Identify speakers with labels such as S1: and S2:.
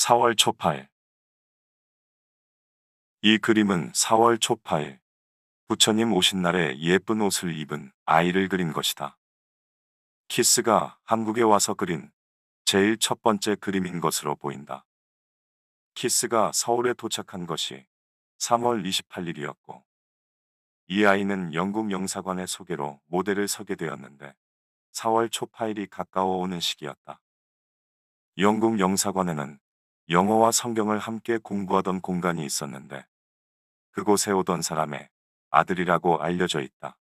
S1: 4월 초파일 이 그림은 4월 초파일 부처님 오신 날에 예쁜 옷을 입은 아이를 그린 것이다. 키스가 한국에 와서 그린 제일 첫 번째 그림인 것으로 보인다. 키스가 서울에 도착한 것이 3월 28일이었고 이 아이는 영국 영사관의 소개로 모델을 서게 되었는데 4월 초파일이 가까워 오는 시기였다. 영국 영사관에는 영어와 성경을 함께 공부하던 공간이 있었는데 그곳에 오던 사람의 아들이라고 알려져 있다.